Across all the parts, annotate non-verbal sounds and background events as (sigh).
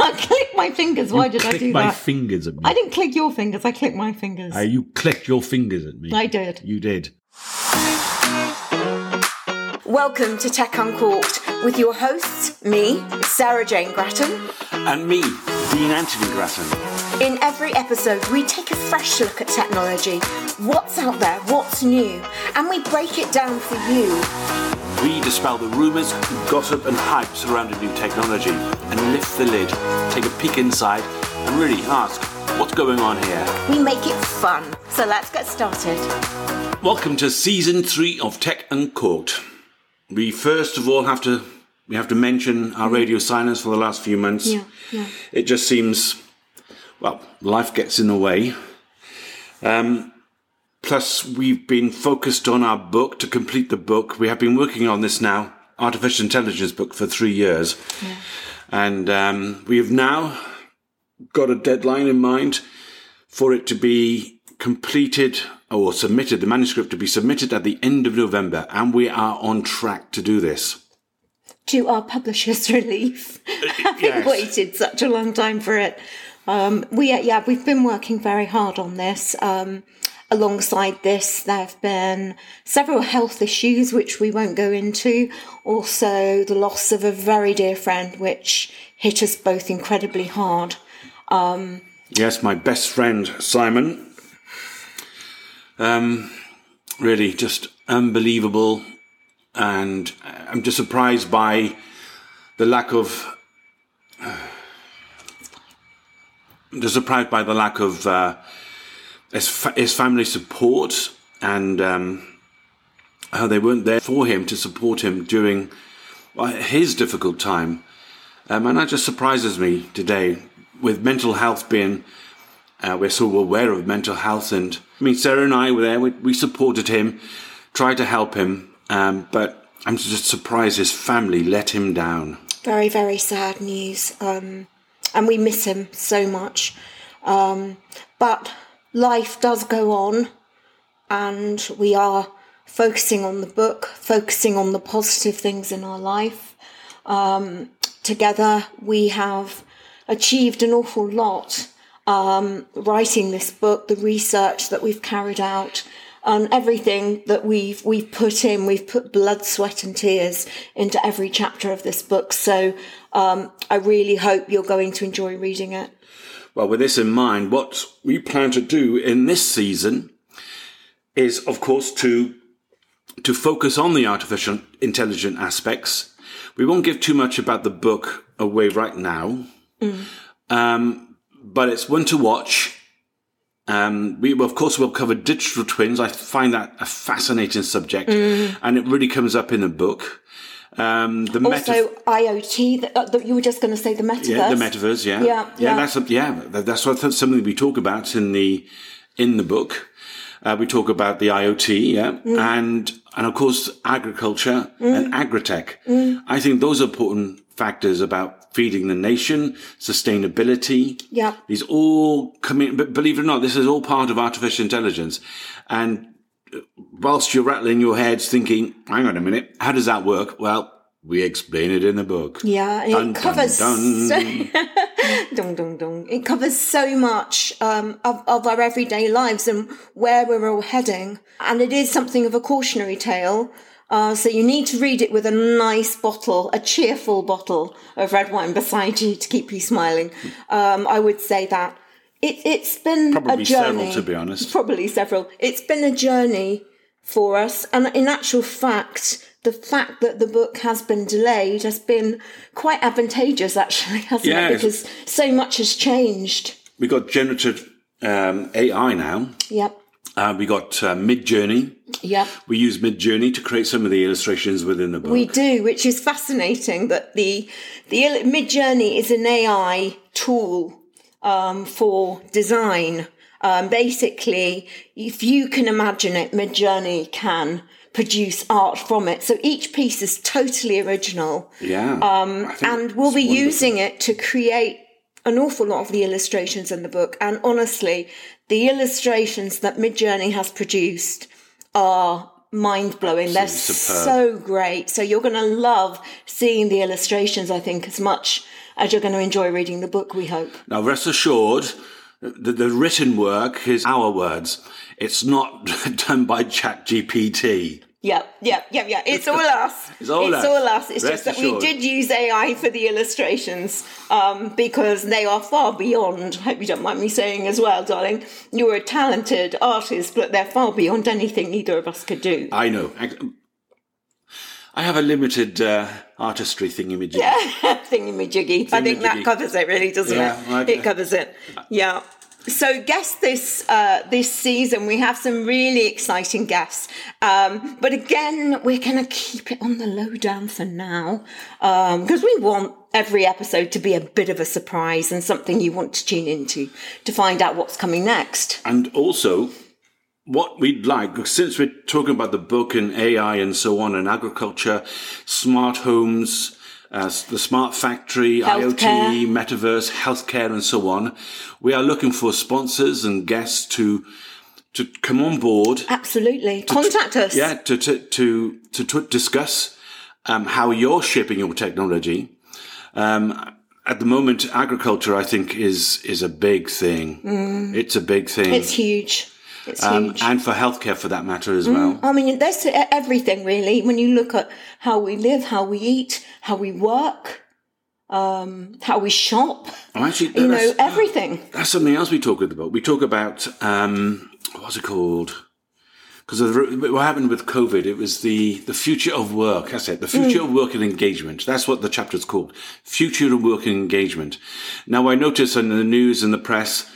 (laughs) I clicked my fingers. Why You did I clicked do my that? fingers at me. I didn't click your fingers. I clicked my fingers. Uh, you clicked your fingers at me. I did. You did. Welcome to Tech Uncorked with your hosts, me, Sarah Jane Grattan. And me, Dean Anthony Grattan. In every episode, we take a fresh look at technology, what's out there, what's new, and we break it down for you. We dispel the rumours, gossip, and hype surrounding new technology and lift the lid, take a peek inside, and really ask what's going on here. We make it fun. So let's get started. Welcome to season three of Tech Uncorked. We first of all have to we have to mention our radio silence for the last few months. Yeah, yeah. It just seems well, life gets in the way. Um, plus, we've been focused on our book to complete the book. We have been working on this now, artificial intelligence book, for three years, and um, we have now got a deadline in mind for it to be completed or submitted, the manuscript to be submitted at the end of November, and we are on track to do this. To our publisher's (laughs) relief, (laughs) having yes. waited such a long time for it. Um, we yeah, we've been working very hard on this. Um, alongside this, there have been several health issues which we won't go into. Also, the loss of a very dear friend, which hit us both incredibly hard. Yes, my best friend Simon. Um, really, just unbelievable, and I'm just surprised by the lack of. Surprised by the lack of uh, his, fa- his family support and um, how they weren't there for him to support him during his difficult time. Um, and that just surprises me today with mental health being, uh, we're so aware of mental health. And I mean, Sarah and I were there, we, we supported him, tried to help him, um, but I'm just surprised his family let him down. Very, very sad news. Um, and we miss him so much. Um, but life does go on, and we are focusing on the book, focusing on the positive things in our life. Um, together, we have achieved an awful lot um, writing this book, the research that we've carried out, and everything that we've we've put in. We've put blood, sweat, and tears into every chapter of this book. So um, I really hope you're going to enjoy reading it. Well, with this in mind, what we plan to do in this season is, of course, to to focus on the artificial intelligent aspects. We won't give too much about the book away right now, um, but it's one to watch. Um, we, of course, will cover digital twins. I find that a fascinating subject, and it really comes up in the book. Um, the Also, meta- IoT. That, uh, that you were just going to say the metaverse. yeah, the metaverse. Yeah, Yeah, yeah. That's a, yeah. that- That's what something we talk about in the in the book. Uh, we talk about the IoT, yeah, Mm. and and of course agriculture and agritech. Mm. I think those are important factors about feeding the nation, sustainability. Yeah. These all coming. but believe it or not, this is all part of artificial intelligence. And whilst you're rattling your heads thinking, hang on a minute, how does that work? Well, we explain it in the book. Yeah, and Dun, it dun, covers dun. So, (laughs) dun, dun, dun. It covers so much um, of, of our everyday lives and where we're all heading. And it is something of a cautionary tale. Uh, so you need to read it with a nice bottle, a cheerful bottle of red wine beside you to keep you smiling. Um, I would say that. It, it's been Probably a journey. several, to be honest. Probably several. It's been a journey for us. And in actual fact, the fact that the book has been delayed has been quite advantageous, actually, (laughs) hasn't Yeah, it? Because so much has changed. We got generative um, AI now. Yep. Uh, we got uh, Midjourney. Yep. We use Midjourney to create some of the illustrations within the book. We do, which is fascinating that the the Midjourney is an AI tool um, for design. Um, basically, if you can imagine it, Midjourney can produce art from it. So each piece is totally original. yeah. Um, and we'll be using it to create an awful lot of the illustrations in the book. And honestly, the illustrations that Midjourney has produced are mind blowing. They're superb. so great. So you're going to love seeing the illustrations, I think, as much as you're going to enjoy reading the book, we hope. Now, rest assured, the, the written work is our words. It's not (laughs) done by ChatGPT. Yeah, yeah, yeah, yeah. It's all (laughs) us. It's all us. us. It's Rest just that assured. we did use AI for the illustrations um, because they are far beyond. I hope you don't mind me saying as well, darling. You're a talented artist, but they're far beyond anything either of us could do. I know. I, have a limited uh, artistry thingamajig. Thingamajiggy. (laughs) I think that covers it, really, doesn't Yeah, it? well, I- it covers it. Yeah. So, guests this uh, this season, we have some really exciting guests. Um, but again, we're going to keep it on the lowdown for now because we want every episode to be a bit of a surprise and something you want to tune into to find out what's coming next. And also, what we'd like, since we're talking about the book and AI and so on, and agriculture, smart homes, uh, the smart factory, Healthcare. IoT, metaverse, healthcare, and so on, we are looking for sponsors and guests to to come on board. Absolutely. Contact us. Yeah, to to to to, to discuss um, how you're shaping your technology. Um, at the moment, agriculture, I think, is is a big thing. It's a big thing. Mm. It's huge. It's Um, huge. and for healthcare for that matter as well. I mean, that's everything really. When you look at how we live, how we eat, how we work, um, how we shop, Oh, actually, you know, everything. that's something else we talk about. We talk about um, what's it called? Because what happened with COVID, it was the the future of work. That's it. The future of work and engagement. That's what the chapter's called. Future of work and engagement. Now, I notice in the news and the press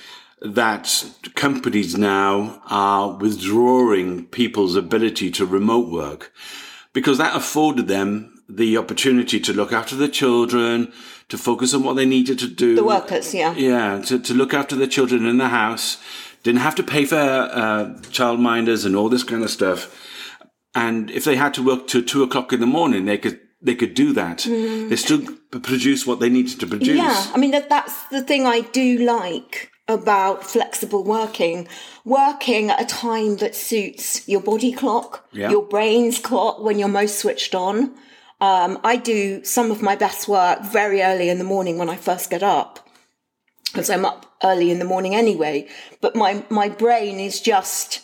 that companies now are withdrawing people's ability to remote work because that afforded them the opportunity to look after the children, to focus on what they needed to do. The workers, yeah. Yeah, to, to look after the children in the house. Didn't have to pay for uh, childminders and all this kind of stuff. And if they had to work till two o'clock in the morning, they could they could do that. They still produce what they needed to produce. Mm. Yeah, I mean that that's the thing I do like about flexible working. Working at a time that suits your body clock, Yeah. your brain's clock when you're most switched on. Um, I do some of my best work very early in the morning when I first get up. Because I'm up early in the morning anyway, but my, my brain is just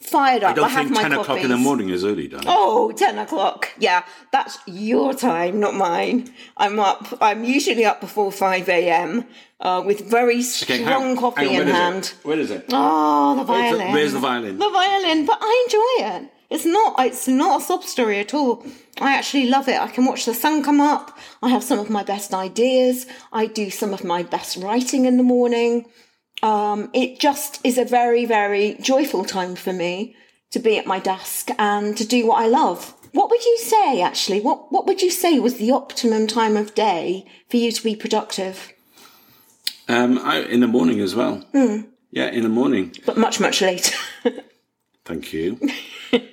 fired up. I don't have think my ten o'clock in the morning is early, darling. Oh, 10 o'clock. Yeah, that's your time, not mine. I'm up, I'm usually up before 5 a.m. Uh, with very strong hang- coffee on, in is it? hand. Where is it? Oh, the Where's the- violin. where's the violin? The violin, but I enjoy it. It's not, it's not a sob story at all. I actually love it. I can watch the sun come up. I have some of my best ideas. I do some of my best writing in the morning. Um, it just is a very, very joyful time for me to be at my desk and to do what I love. What would you say, actually? What What would you say was the optimum time of day for you to be productive? Um, I, in the morning as well. Hmm. Yeah, in the morning. But much, much later. (laughs) Thank you.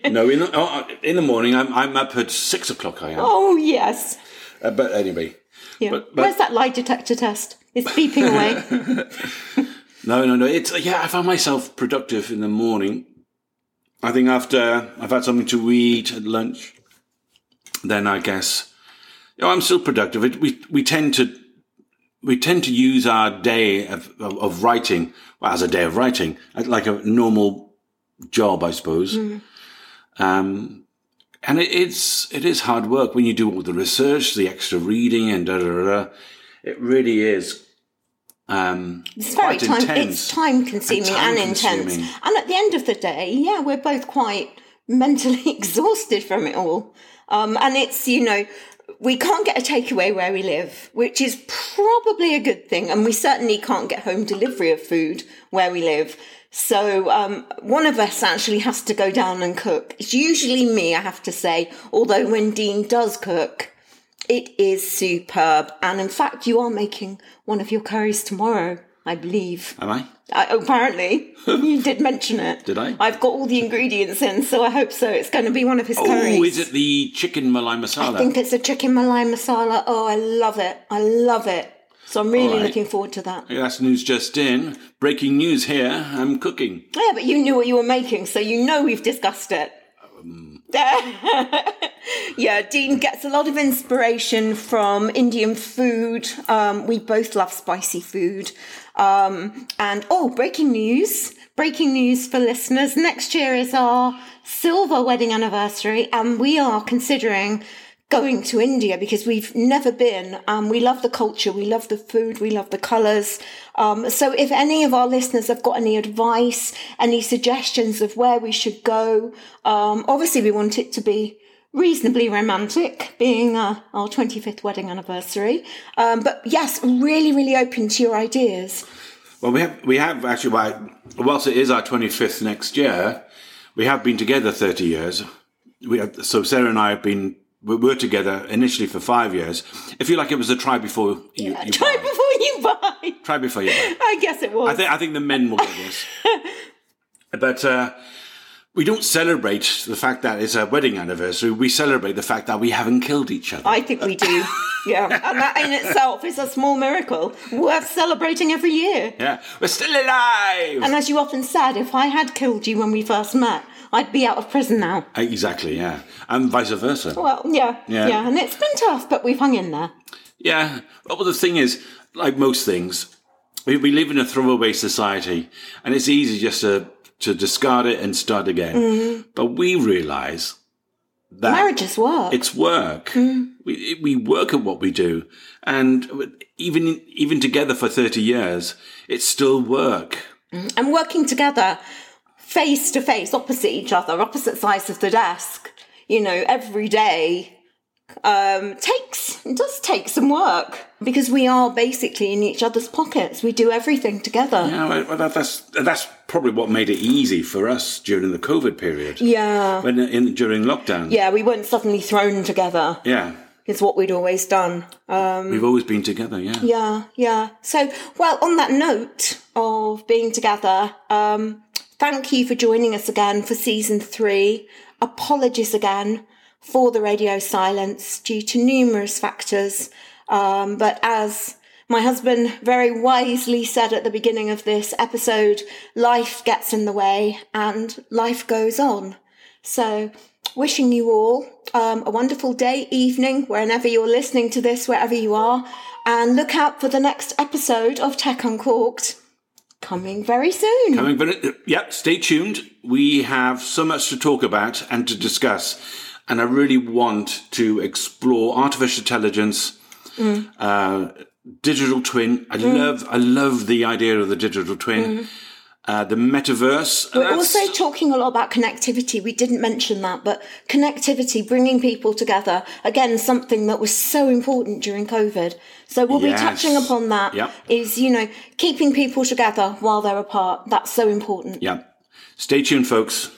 no, in the, oh, in the morning, I'm, I'm up at six o'clock. I am. oh, yes. Uh, but anyway, Yeah. But- but- Where's that lie detector test? It's beeping away. (laughs) no, no, no. It's yeah. I find myself productive in the morning. I think after I've had something to eat at lunch, then I guess you know, I'm still productive. It, we we tend to we tend to use our day of, of, of writing well, as a day of writing, like a normal job, I suppose. Um, and it, it's it is hard work when you do all the research, the extra reading, and da da da. da. It really is. Um, It's very quite time. intense. It's time consuming and, intense. time-consuming. And at the end of the day, yeah, we're both quite mentally (laughs) exhausted from it all. Um, and it's you know we can't get a takeaway where we live, which is probably a good thing. And we certainly can't get home delivery of food where we live. So um, one of us actually has to go down and cook. It's usually me, I have to say. Although when Dean does cook, it is superb. And in fact, you are making one of your curries tomorrow, I believe. Am I? Uh, apparently, (laughs) you did mention it. Did I? I've got all the ingredients in, so I hope so. It's going to be one of his curries. Oh, is it the chicken malai masala? I think it's a chicken malai masala. Oh, I love it. I love it. So I'm really All right. looking forward to that. Yeah, That's news just in. Breaking news here. I'm cooking. Yeah, but you knew what you were making, so you know we've discussed it. Um. (laughs) yeah, Dean gets a lot of inspiration from Indian food. Um, we both love spicy food. Um, and oh, breaking news! Breaking news for listeners. Next year is our silver wedding anniversary, and we are considering going to India because we've never been. Um, we love the culture, we love the food, we love the colours. Um, so if any of our listeners have got any advice, any suggestions of where we should go, um, obviously we want it to be reasonably romantic, being uh, our 25th wedding anniversary. Um, but yes, really, really open to your ideas. Well, we have we have actually, whilst it is our 25th next year, we have been together 30 years. We have, so Sarah and I have been we were together initially for five years. If you like, it was a try before you, Yeah, you try buy. before you buy. Try before you buy. (laughs) I guess it was. I think I think the men will get this, (laughs) but uh, we don't celebrate the fact that it's a wedding anniversary. We celebrate the fact that we haven't killed each other. I think we do. (laughs) Yeah. And that in itself is a small miracle worth celebrating every year. yeah, we're still alive. And as you often said, if I had killed you when we first met, I'd be out of prison now. Uh, exactly, yeah, and vice versa. Well, yeah, Yeah. yeah. And it's been tough, but we've hung in there. Yeah. Well, the thing is, like most things, we, we live in a throwaway society, and it's easy just to to discard it and start again. Mm-hmm. But we realise that marriage is work. it's work. Mm. We we work at what we do, and even even together for thirty years, it's still work. Mm. and working together face to face, opposite each other, opposite sides of the desk, you know, every day um, takes, it does take some work because we are basically in each other's pockets. We do everything together. Yeah, well, that, that's that's probably what made it easy for us during the COVID period. Yeah. When in during lockdown. Yeah, we weren't suddenly thrown together. Yeah. Is what we'd always done. Um, We've always been together. Yeah. Yeah, yeah. So, well, on that note of being together, um, thank you for joining us again for season three. Apologies again for the radio silence due to numerous factors. Um, but as my husband very wisely said at the beginning of this episode, life gets in the way and life goes on. So, wishing you all um, a wonderful day, evening, whenever you're listening to this, wherever you are, and look out for the next episode of Tech Uncorked coming very soon. Coming, but yep, stay tuned. We have so much to talk about and to discuss, and I really want to explore artificial intelligence, uh, digital twin. I love, I love the idea of the digital twin, uh, the metaverse. We're also talking a lot about connectivity. We didn't mention that, but connectivity, bringing people together, again, something that was so important during COVID. So we'll Yes. be touching upon that. Yep. Is, you know, keeping people together while they're apart. That's so important. yeah. Stay tuned, folks.